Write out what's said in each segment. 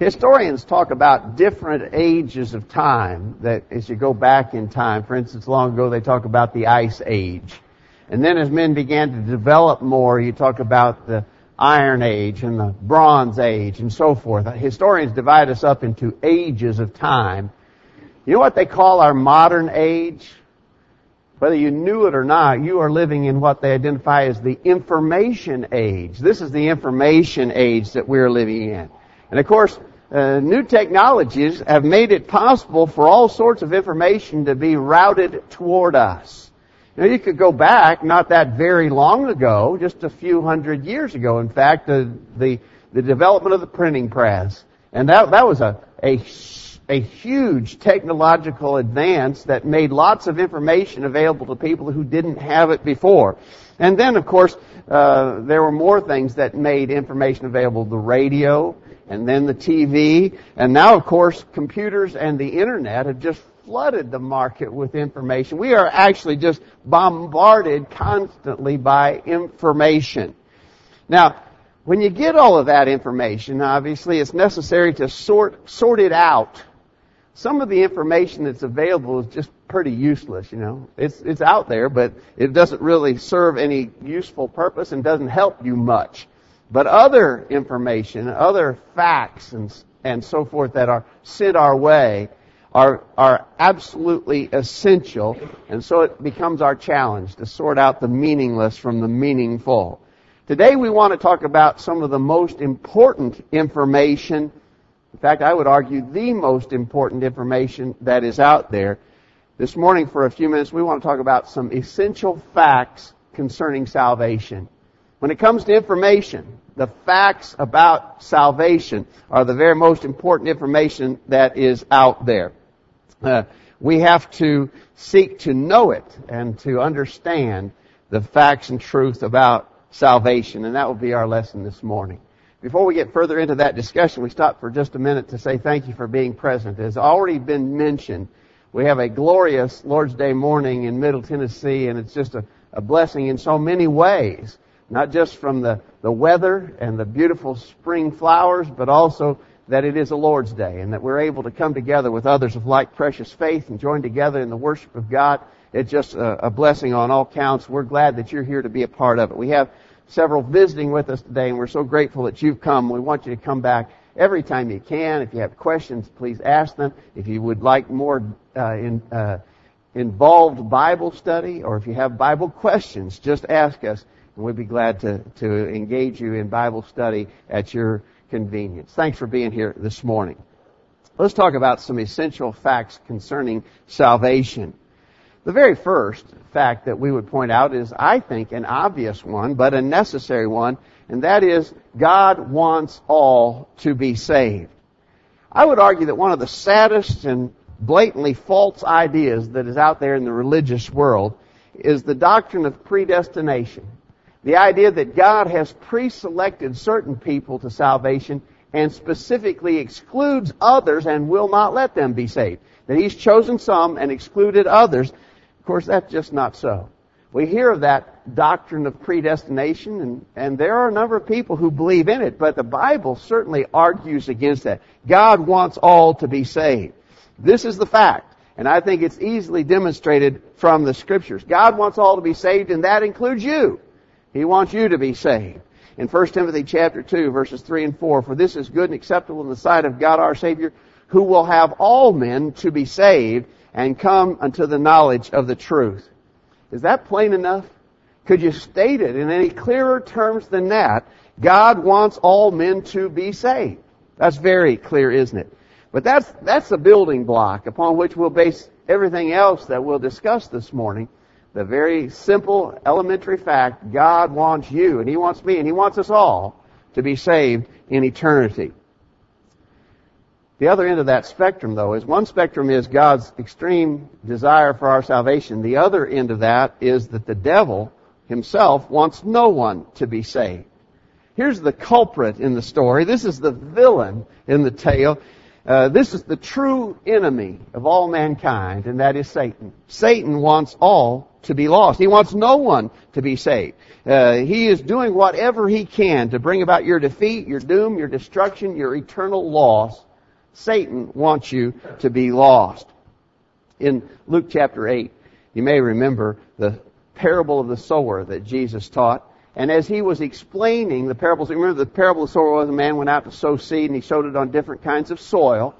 Historians talk about different ages of time that as you go back in time, for instance, long ago they talk about the Ice Age. And then as men began to develop more, you talk about the Iron Age and the Bronze Age and so forth. Historians divide us up into ages of time. You know what they call our modern age? Whether you knew it or not, you are living in what they identify as the information age. This is the information age that we're living in. And of course, uh, new technologies have made it possible for all sorts of information to be routed toward us. Now you could go back not that very long ago, just a few hundred years ago. In fact, the the, the development of the printing press, and that that was a a a huge technological advance that made lots of information available to people who didn't have it before. And then, of course, uh, there were more things that made information available: the radio, and then the TV, and now of course computers and the internet have just flooded the market with information. We are actually just bombarded constantly by information. Now, when you get all of that information, obviously it's necessary to sort, sort it out. Some of the information that's available is just pretty useless, you know. It's, it's out there, but it doesn't really serve any useful purpose and doesn't help you much. But other information, other facts and, and so forth that are sent our way are, are absolutely essential. And so it becomes our challenge to sort out the meaningless from the meaningful. Today we want to talk about some of the most important information. In fact, I would argue the most important information that is out there. This morning for a few minutes we want to talk about some essential facts concerning salvation. When it comes to information, the facts about salvation are the very most important information that is out there. Uh, we have to seek to know it and to understand the facts and truth about salvation, and that will be our lesson this morning. Before we get further into that discussion, we stop for just a minute to say thank you for being present. As already been mentioned, we have a glorious Lord's Day morning in Middle Tennessee, and it's just a, a blessing in so many ways not just from the, the weather and the beautiful spring flowers, but also that it is a Lord's Day and that we're able to come together with others of like precious faith and join together in the worship of God. It's just a, a blessing on all counts. We're glad that you're here to be a part of it. We have several visiting with us today and we're so grateful that you've come. We want you to come back every time you can. If you have questions, please ask them. If you would like more uh, in, uh, involved Bible study or if you have Bible questions, just ask us and we'd be glad to, to engage you in Bible study at your convenience. Thanks for being here this morning. Let's talk about some essential facts concerning salvation. The very first fact that we would point out is, I think, an obvious one, but a necessary one, and that is God wants all to be saved. I would argue that one of the saddest and blatantly false ideas that is out there in the religious world is the doctrine of predestination. The idea that God has pre-selected certain people to salvation and specifically excludes others and will not let them be saved. That He's chosen some and excluded others. Of course, that's just not so. We hear of that doctrine of predestination and, and there are a number of people who believe in it, but the Bible certainly argues against that. God wants all to be saved. This is the fact. And I think it's easily demonstrated from the scriptures. God wants all to be saved and that includes you. He wants you to be saved. In 1 Timothy chapter 2 verses 3 and 4, for this is good and acceptable in the sight of God our Savior, who will have all men to be saved and come unto the knowledge of the truth. Is that plain enough? Could you state it in any clearer terms than that? God wants all men to be saved. That's very clear, isn't it? But that's, that's the building block upon which we'll base everything else that we'll discuss this morning the very simple, elementary fact, God wants you, and He wants me, and He wants us all to be saved in eternity. The other end of that spectrum, though, is one spectrum is God's extreme desire for our salvation. The other end of that is that the devil himself wants no one to be saved. Here's the culprit in the story. This is the villain in the tale. Uh, this is the true enemy of all mankind, and that is Satan. Satan wants all to be lost. He wants no one to be saved. Uh, he is doing whatever he can to bring about your defeat, your doom, your destruction, your eternal loss. Satan wants you to be lost. In Luke chapter 8, you may remember the parable of the sower that Jesus taught. And as he was explaining the parables, remember the parable of the sower was a man went out to sow seed and he sowed it on different kinds of soil.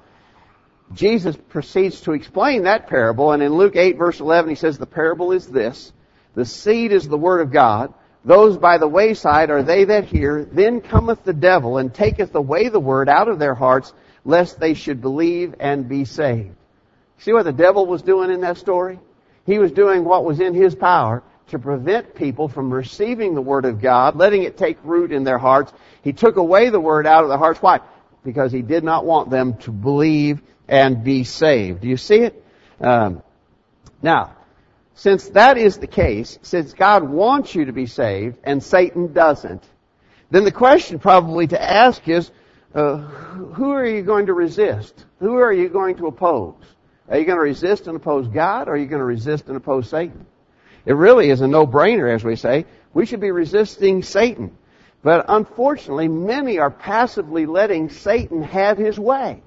Jesus proceeds to explain that parable and in Luke 8 verse 11 he says the parable is this. The seed is the word of God. Those by the wayside are they that hear. Then cometh the devil and taketh away the word out of their hearts lest they should believe and be saved. See what the devil was doing in that story? He was doing what was in his power to prevent people from receiving the Word of God, letting it take root in their hearts. He took away the Word out of their hearts. Why? Because he did not want them to believe and be saved. Do you see it? Um, now, since that is the case, since God wants you to be saved and Satan doesn't, then the question probably to ask is, uh, who are you going to resist? Who are you going to oppose? Are you going to resist and oppose God or are you going to resist and oppose Satan? It really is a no-brainer, as we say. We should be resisting Satan. But unfortunately, many are passively letting Satan have his way.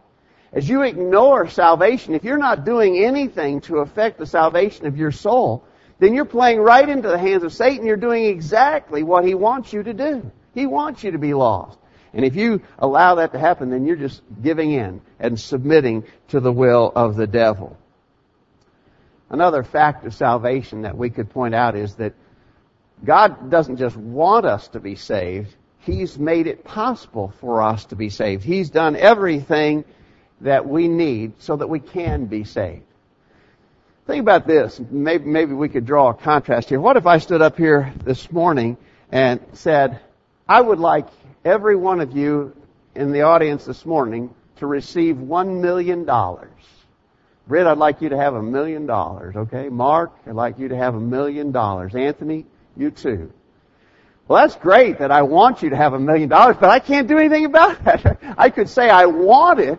As you ignore salvation, if you're not doing anything to affect the salvation of your soul, then you're playing right into the hands of Satan. You're doing exactly what he wants you to do. He wants you to be lost. And if you allow that to happen, then you're just giving in and submitting to the will of the devil. Another fact of salvation that we could point out is that God doesn't just want us to be saved, He's made it possible for us to be saved. He's done everything that we need so that we can be saved. Think about this. Maybe, maybe we could draw a contrast here. What if I stood up here this morning and said, I would like every one of you in the audience this morning to receive one million dollars. Britt, I'd like you to have a million dollars, okay? Mark, I'd like you to have a million dollars. Anthony, you too. Well, that's great that I want you to have a million dollars, but I can't do anything about that. I could say I want it,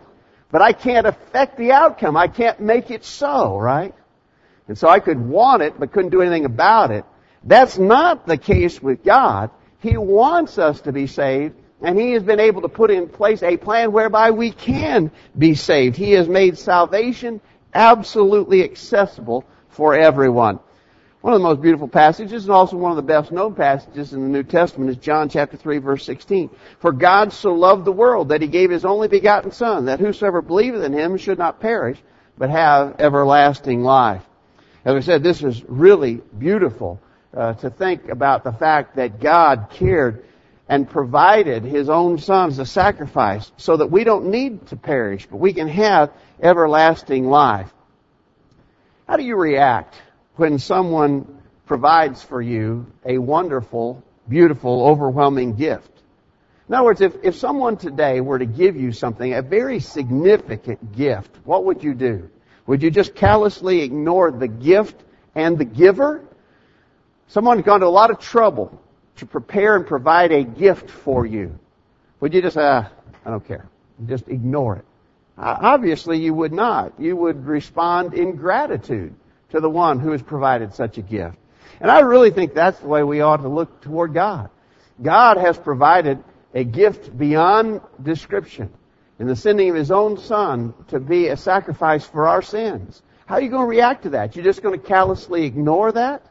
but I can't affect the outcome. I can't make it so, right? And so I could want it, but couldn't do anything about it. That's not the case with God. He wants us to be saved, and He has been able to put in place a plan whereby we can be saved. He has made salvation absolutely accessible for everyone. One of the most beautiful passages and also one of the best known passages in the New Testament is John chapter 3 verse 16. For God so loved the world that he gave his only begotten son that whosoever believeth in him should not perish but have everlasting life. As I said, this is really beautiful uh, to think about the fact that God cared and provided his own son as a sacrifice so that we don't need to perish, but we can have everlasting life. How do you react when someone provides for you a wonderful, beautiful, overwhelming gift? In other words, if, if someone today were to give you something, a very significant gift, what would you do? Would you just callously ignore the gift and the giver? Someone's gone to a lot of trouble to prepare and provide a gift for you. Would you just, uh, I don't care. Just ignore it. Uh, obviously you would not. You would respond in gratitude to the one who has provided such a gift. And I really think that's the way we ought to look toward God. God has provided a gift beyond description in the sending of His own Son to be a sacrifice for our sins. How are you going to react to that? You're just going to callously ignore that?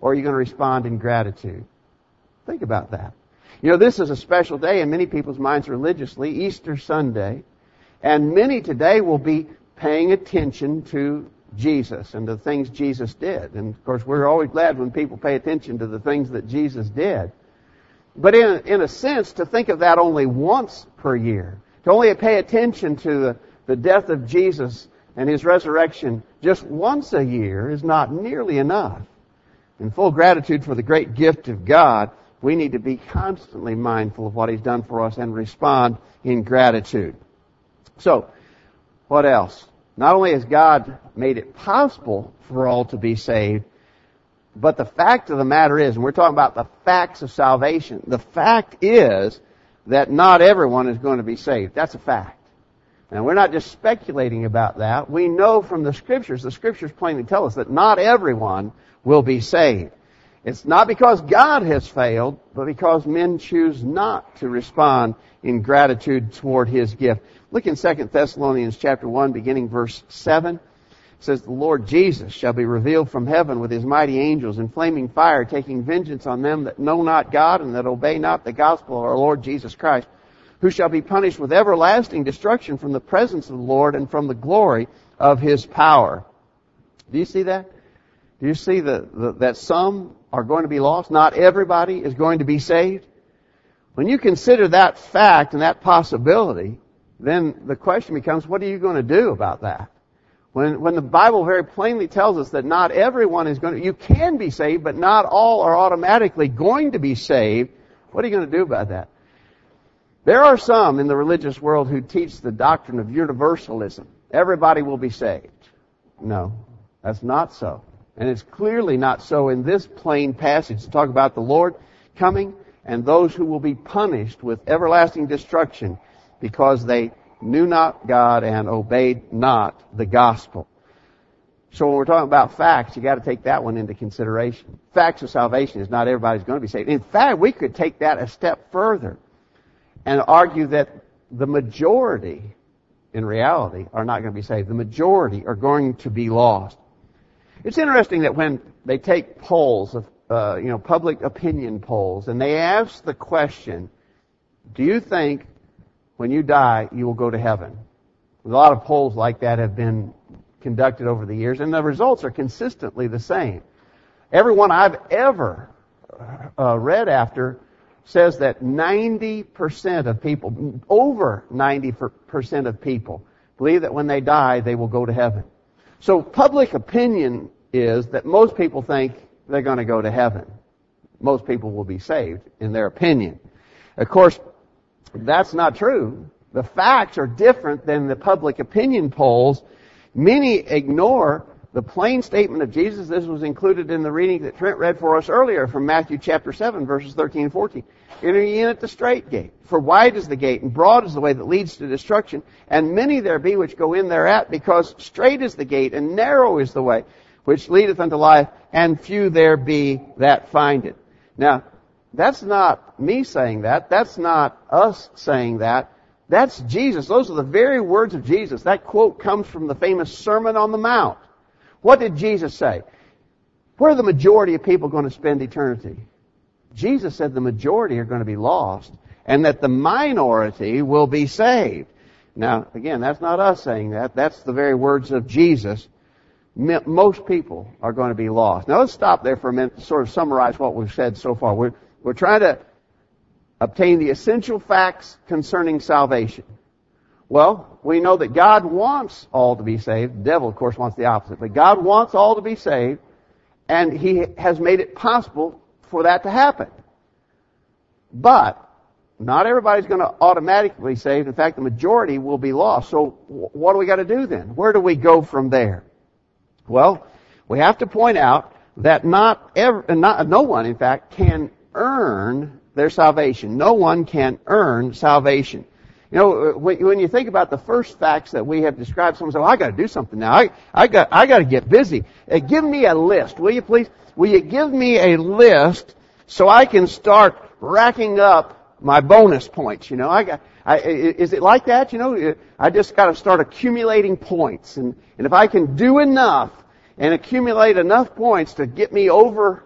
Or are you going to respond in gratitude? Think about that. You know, this is a special day in many people's minds religiously, Easter Sunday. And many today will be paying attention to Jesus and the things Jesus did. And of course, we're always glad when people pay attention to the things that Jesus did. But in, in a sense, to think of that only once per year, to only pay attention to the, the death of Jesus and his resurrection just once a year is not nearly enough. In full gratitude for the great gift of God, we need to be constantly mindful of what he's done for us and respond in gratitude. So, what else? Not only has God made it possible for all to be saved, but the fact of the matter is, and we're talking about the facts of salvation, the fact is that not everyone is going to be saved. That's a fact. And we're not just speculating about that. We know from the scriptures, the scriptures plainly tell us that not everyone will be saved. It's not because God has failed, but because men choose not to respond in gratitude toward His gift. Look in 2 Thessalonians chapter 1 beginning verse 7. It says, The Lord Jesus shall be revealed from heaven with His mighty angels in flaming fire, taking vengeance on them that know not God and that obey not the gospel of our Lord Jesus Christ, who shall be punished with everlasting destruction from the presence of the Lord and from the glory of His power. Do you see that? You see the, the, that some are going to be lost? Not everybody is going to be saved? When you consider that fact and that possibility, then the question becomes, what are you going to do about that? When, when the Bible very plainly tells us that not everyone is going to, you can be saved, but not all are automatically going to be saved, what are you going to do about that? There are some in the religious world who teach the doctrine of universalism. Everybody will be saved. No, that's not so. And it's clearly not so in this plain passage to talk about the Lord coming and those who will be punished with everlasting destruction because they knew not God and obeyed not the gospel. So when we're talking about facts, you got to take that one into consideration. Facts of salvation is not everybody's going to be saved. In fact, we could take that a step further and argue that the majority, in reality, are not going to be saved. The majority are going to be lost. It's interesting that when they take polls of, uh, you know, public opinion polls, and they ask the question, do you think when you die you will go to heaven? A lot of polls like that have been conducted over the years, and the results are consistently the same. Everyone I've ever uh, read after says that 90% of people, over 90% of people, believe that when they die they will go to heaven. So public opinion is that most people think they're going to go to heaven. Most people will be saved, in their opinion. Of course, that's not true. The facts are different than the public opinion polls. Many ignore the plain statement of Jesus. This was included in the reading that Trent read for us earlier from Matthew chapter 7 verses 13 and 14. Enter ye in at the straight gate. For wide is the gate and broad is the way that leads to destruction. And many there be which go in thereat because straight is the gate and narrow is the way which leadeth unto life and few there be that find it. Now, that's not me saying that. That's not us saying that. That's Jesus. Those are the very words of Jesus. That quote comes from the famous Sermon on the Mount. What did Jesus say? Where are the majority of people going to spend eternity? Jesus said the majority are going to be lost and that the minority will be saved. Now, again, that's not us saying that. That's the very words of Jesus. Most people are going to be lost. Now let's stop there for a minute to sort of summarize what we've said so far. We're, we're trying to obtain the essential facts concerning salvation. Well, we know that God wants all to be saved. The devil, of course, wants the opposite. But God wants all to be saved, and He has made it possible for that to happen. But, not everybody's going to automatically be saved. In fact, the majority will be lost. So, what do we got to do then? Where do we go from there? Well, we have to point out that not, ever, not no one, in fact, can earn their salvation. No one can earn salvation. You know, when you think about the first facts that we have described, someone says, well, I gotta do something now. I, I got, I gotta get busy. Uh, give me a list, will you please? Will you give me a list so I can start racking up my bonus points? You know, I got, I, is it like that? You know, I just gotta start accumulating points. And, and if I can do enough and accumulate enough points to get me over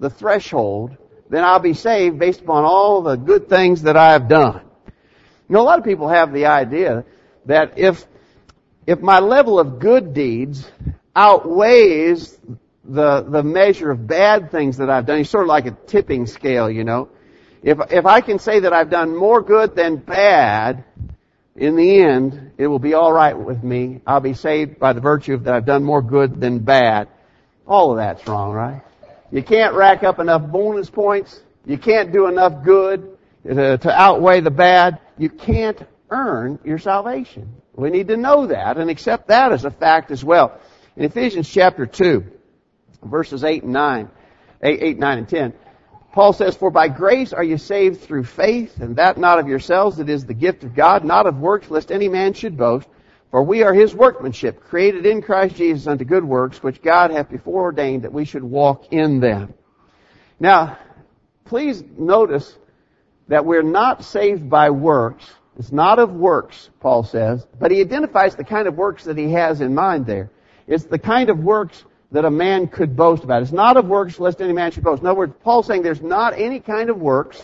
the threshold, then I'll be saved based upon all the good things that I have done. You know, a lot of people have the idea that if, if my level of good deeds outweighs the, the measure of bad things that I've done, it's sort of like a tipping scale, you know. If, if I can say that I've done more good than bad, in the end, it will be alright with me. I'll be saved by the virtue of that I've done more good than bad. All of that's wrong, right? You can't rack up enough bonus points. You can't do enough good to, to outweigh the bad. You can't earn your salvation. We need to know that and accept that as a fact as well. In Ephesians chapter 2, verses 8 and 9, 8, 8 9 and 10, Paul says, For by grace are you saved through faith, and that not of yourselves, it is the gift of God, not of works, lest any man should boast. For we are his workmanship, created in Christ Jesus unto good works, which God hath before ordained that we should walk in them. Now, please notice that we're not saved by works. It's not of works, Paul says, but he identifies the kind of works that he has in mind there. It's the kind of works that a man could boast about. It's not of works lest any man should boast. In other words, Paul's saying there's not any kind of works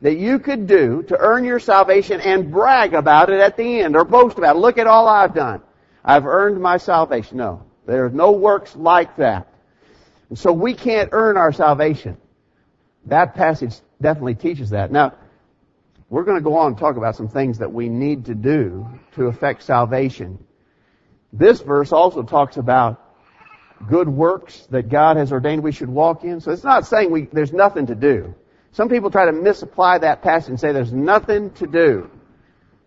that you could do to earn your salvation and brag about it at the end or boast about it. Look at all I've done. I've earned my salvation. No. There's no works like that. And so we can't earn our salvation. That passage definitely teaches that. Now, we're going to go on and talk about some things that we need to do to affect salvation. This verse also talks about good works that God has ordained we should walk in. So it's not saying we, there's nothing to do. Some people try to misapply that passage and say there's nothing to do.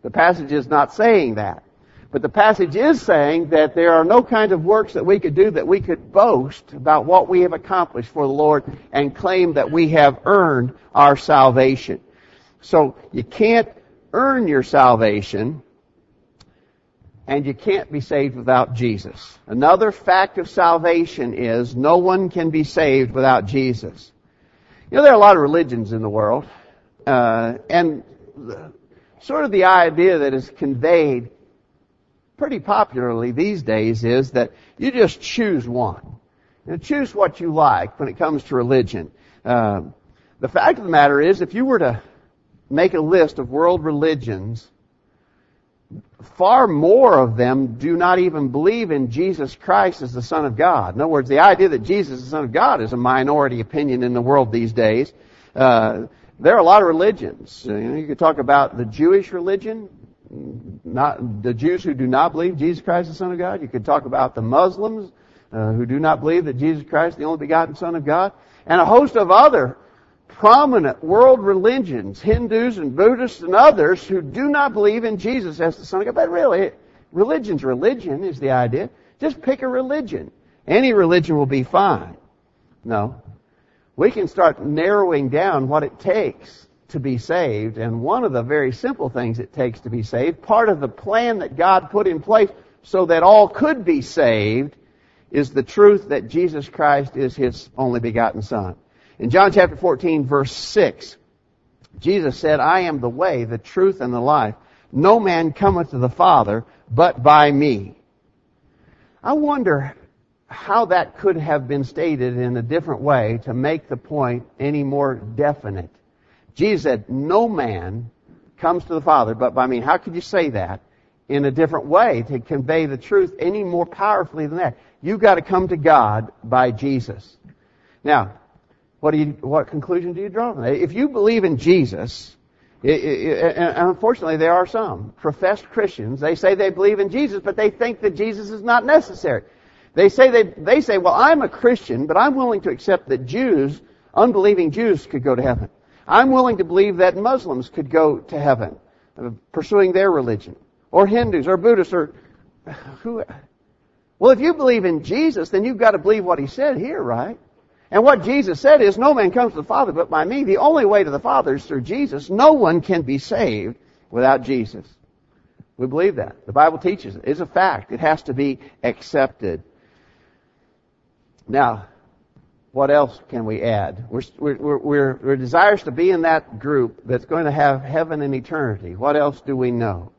The passage is not saying that. But the passage is saying that there are no kind of works that we could do that we could boast about what we have accomplished for the Lord and claim that we have earned our salvation. So you can't earn your salvation and you can't be saved without Jesus. Another fact of salvation is no one can be saved without Jesus. You know, there are a lot of religions in the world, uh, and the, sort of the idea that is conveyed pretty popularly these days is that you just choose one. You know, choose what you like when it comes to religion. Uh, the fact of the matter is, if you were to make a list of world religions, far more of them do not even believe in Jesus Christ as the Son of God. In other words, the idea that Jesus is the Son of God is a minority opinion in the world these days. Uh, there are a lot of religions. You, know, you could talk about the Jewish religion, not the Jews who do not believe Jesus Christ is the Son of God. You could talk about the Muslims uh, who do not believe that Jesus Christ is the only begotten Son of God, and a host of other prominent world religions, Hindus and Buddhists and others who do not believe in Jesus as the Son of God. But really, religion's religion is the idea. Just pick a religion. Any religion will be fine. No. We can start narrowing down what it takes to be saved, and one of the very simple things it takes to be saved, part of the plan that God put in place so that all could be saved, is the truth that Jesus Christ is His only begotten Son. In John chapter 14 verse 6, Jesus said, I am the way, the truth, and the life. No man cometh to the Father but by me. I wonder how that could have been stated in a different way to make the point any more definite. Jesus said, no man comes to the Father but by me. How could you say that in a different way to convey the truth any more powerfully than that? You've got to come to God by Jesus. Now, what do you, what conclusion do you draw from that? If you believe in Jesus, it, it, and unfortunately there are some professed Christians, they say they believe in Jesus, but they think that Jesus is not necessary. They say they, they say, well, I'm a Christian, but I'm willing to accept that Jews, unbelieving Jews could go to heaven. I'm willing to believe that Muslims could go to heaven, uh, pursuing their religion. Or Hindus, or Buddhists, or who, well, if you believe in Jesus, then you've got to believe what he said here, right? And what Jesus said is, no man comes to the Father but by me. The only way to the Father is through Jesus. No one can be saved without Jesus. We believe that. The Bible teaches it. It's a fact. It has to be accepted. Now, what else can we add? We're, we're, we're, we're desirous to be in that group that's going to have heaven and eternity. What else do we know?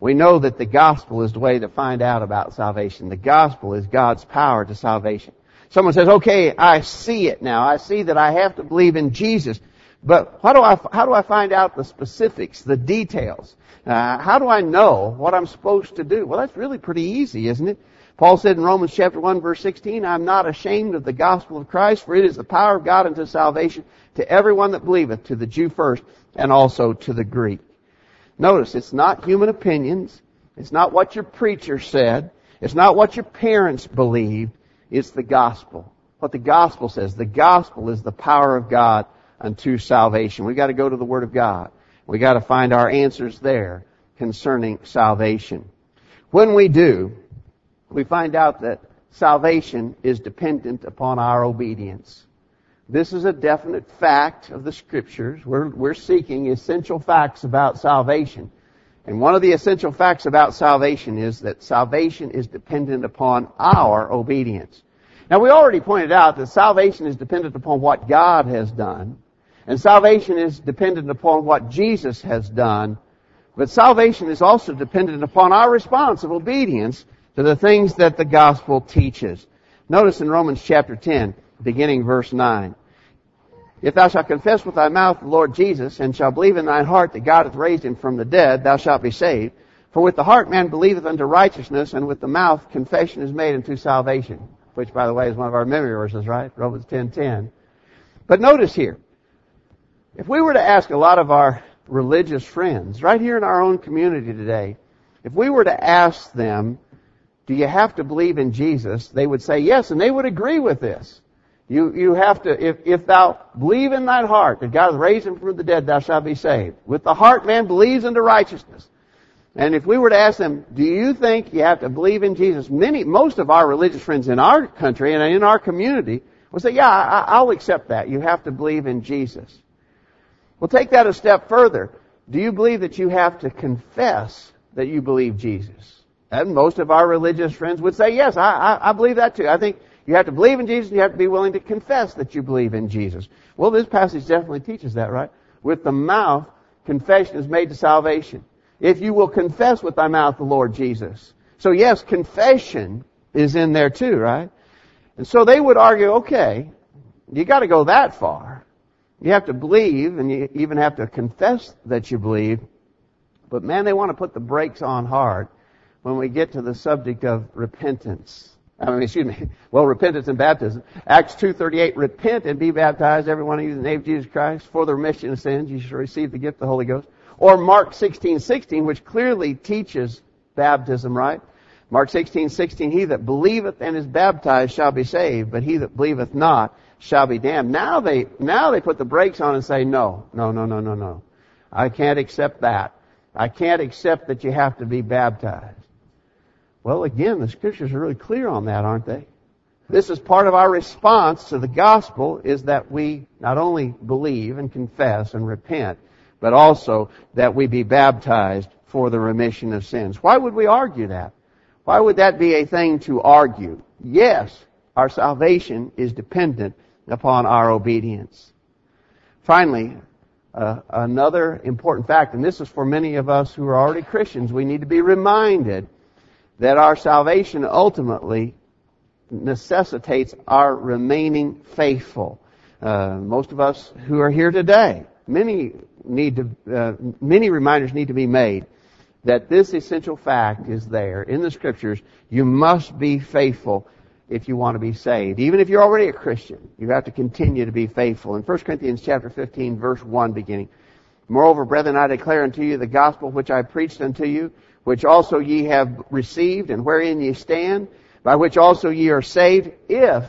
We know that the gospel is the way to find out about salvation. The gospel is God's power to salvation. Someone says, okay, I see it now. I see that I have to believe in Jesus. But how do I, how do I find out the specifics, the details? Uh, how do I know what I'm supposed to do? Well, that's really pretty easy, isn't it? Paul said in Romans chapter 1 verse 16, I'm not ashamed of the gospel of Christ, for it is the power of God unto salvation to everyone that believeth, to the Jew first, and also to the Greek. Notice, it's not human opinions. It's not what your preacher said. It's not what your parents believed. It's the gospel. What the gospel says. The gospel is the power of God unto salvation. We've got to go to the Word of God. We've got to find our answers there concerning salvation. When we do, we find out that salvation is dependent upon our obedience. This is a definite fact of the scriptures. We're, we're seeking essential facts about salvation. And one of the essential facts about salvation is that salvation is dependent upon our obedience. Now we already pointed out that salvation is dependent upon what God has done. And salvation is dependent upon what Jesus has done. But salvation is also dependent upon our response of obedience to the things that the gospel teaches. Notice in Romans chapter 10, beginning verse 9. If thou shalt confess with thy mouth the Lord Jesus, and shalt believe in thine heart that God hath raised him from the dead, thou shalt be saved. For with the heart man believeth unto righteousness, and with the mouth confession is made unto salvation. Which, by the way, is one of our memory verses, right? Romans 10.10. But notice here, if we were to ask a lot of our religious friends, right here in our own community today, if we were to ask them, do you have to believe in Jesus? They would say yes, and they would agree with this. You, you have to, if, if thou believe in thine heart that God has raised him from the dead, thou shalt be saved. With the heart man believes unto righteousness. And if we were to ask them, do you think you have to believe in Jesus? Many, most of our religious friends in our country and in our community will say, yeah, I, I'll accept that. You have to believe in Jesus. Well, take that a step further. Do you believe that you have to confess that you believe Jesus? And most of our religious friends would say, yes, I, I, I believe that too. I think you have to believe in Jesus, and you have to be willing to confess that you believe in Jesus. Well, this passage definitely teaches that, right? With the mouth, confession is made to salvation. If you will confess with thy mouth the Lord Jesus. So yes, confession is in there too, right? And so they would argue, okay, you gotta go that far. You have to believe and you even have to confess that you believe. But man, they want to put the brakes on hard when we get to the subject of repentance. I mean, excuse me. Well, repentance and baptism. Acts 2.38, repent and be baptized, every one of you, in the name of Jesus Christ, for the remission of sins. You shall receive the gift of the Holy Ghost. Or Mark 16.16, which clearly teaches baptism, right? Mark 16.16, he that believeth and is baptized shall be saved, but he that believeth not shall be damned. Now they, now they put the brakes on and say, no, no, no, no, no, no. I can't accept that. I can't accept that you have to be baptized. Well, again, the scriptures are really clear on that, aren't they? This is part of our response to the gospel is that we not only believe and confess and repent, but also that we be baptized for the remission of sins. Why would we argue that? Why would that be a thing to argue? Yes, our salvation is dependent upon our obedience. Finally, uh, another important fact, and this is for many of us who are already Christians, we need to be reminded that our salvation ultimately necessitates our remaining faithful. Uh, most of us who are here today, many need to, uh, many reminders need to be made that this essential fact is there in the scriptures. You must be faithful if you want to be saved. Even if you're already a Christian, you have to continue to be faithful. In 1 Corinthians chapter 15 verse 1 beginning, Moreover, brethren, I declare unto you the gospel which I preached unto you, which also ye have received, and wherein ye stand, by which also ye are saved, if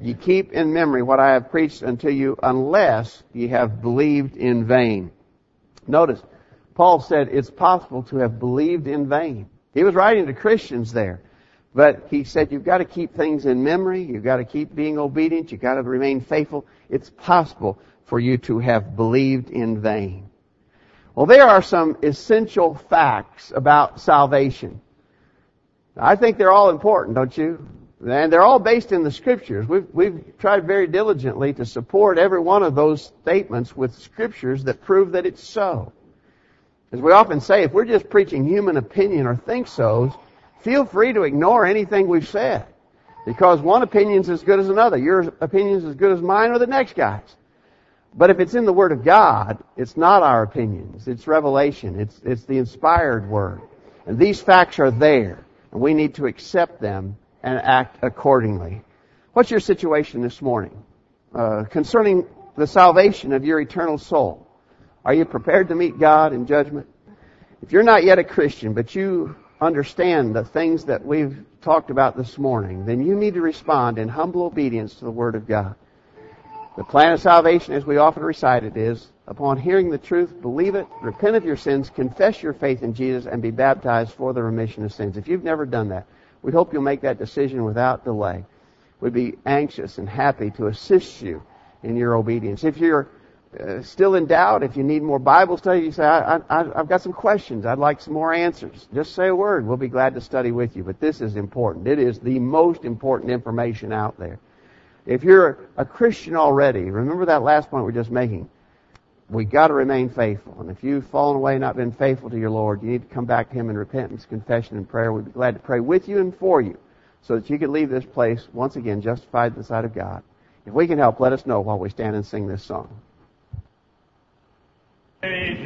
ye keep in memory what I have preached unto you, unless ye have believed in vain. Notice, Paul said it's possible to have believed in vain. He was writing to Christians there. But he said you've got to keep things in memory, you've got to keep being obedient, you've got to remain faithful. It's possible for you to have believed in vain. Well, there are some essential facts about salvation. I think they're all important, don't you? And they're all based in the scriptures. We've, we've tried very diligently to support every one of those statements with scriptures that prove that it's so. As we often say, if we're just preaching human opinion or think so's, feel free to ignore anything we've said. Because one opinion's as good as another. Your opinion's as good as mine or the next guy's. But if it's in the Word of God, it's not our opinions. It's revelation. It's, it's the inspired Word. And these facts are there. And we need to accept them and act accordingly. What's your situation this morning? Uh, concerning the salvation of your eternal soul. Are you prepared to meet God in judgment? If you're not yet a Christian, but you understand the things that we've talked about this morning, then you need to respond in humble obedience to the Word of God. The plan of salvation, as we often recite it, is upon hearing the truth, believe it, repent of your sins, confess your faith in Jesus, and be baptized for the remission of sins. If you've never done that, we hope you'll make that decision without delay. We'd be anxious and happy to assist you in your obedience. If you're uh, still in doubt, if you need more Bible study, you say, I, I've got some questions. I'd like some more answers. Just say a word. We'll be glad to study with you. But this is important. It is the most important information out there. If you're a Christian already, remember that last point we we're just making. We got to remain faithful. And if you've fallen away and not been faithful to your Lord, you need to come back to Him in repentance, confession, and prayer. We'd be glad to pray with you and for you so that you could leave this place once again justified in the sight of God. If we can help, let us know while we stand and sing this song. Amen.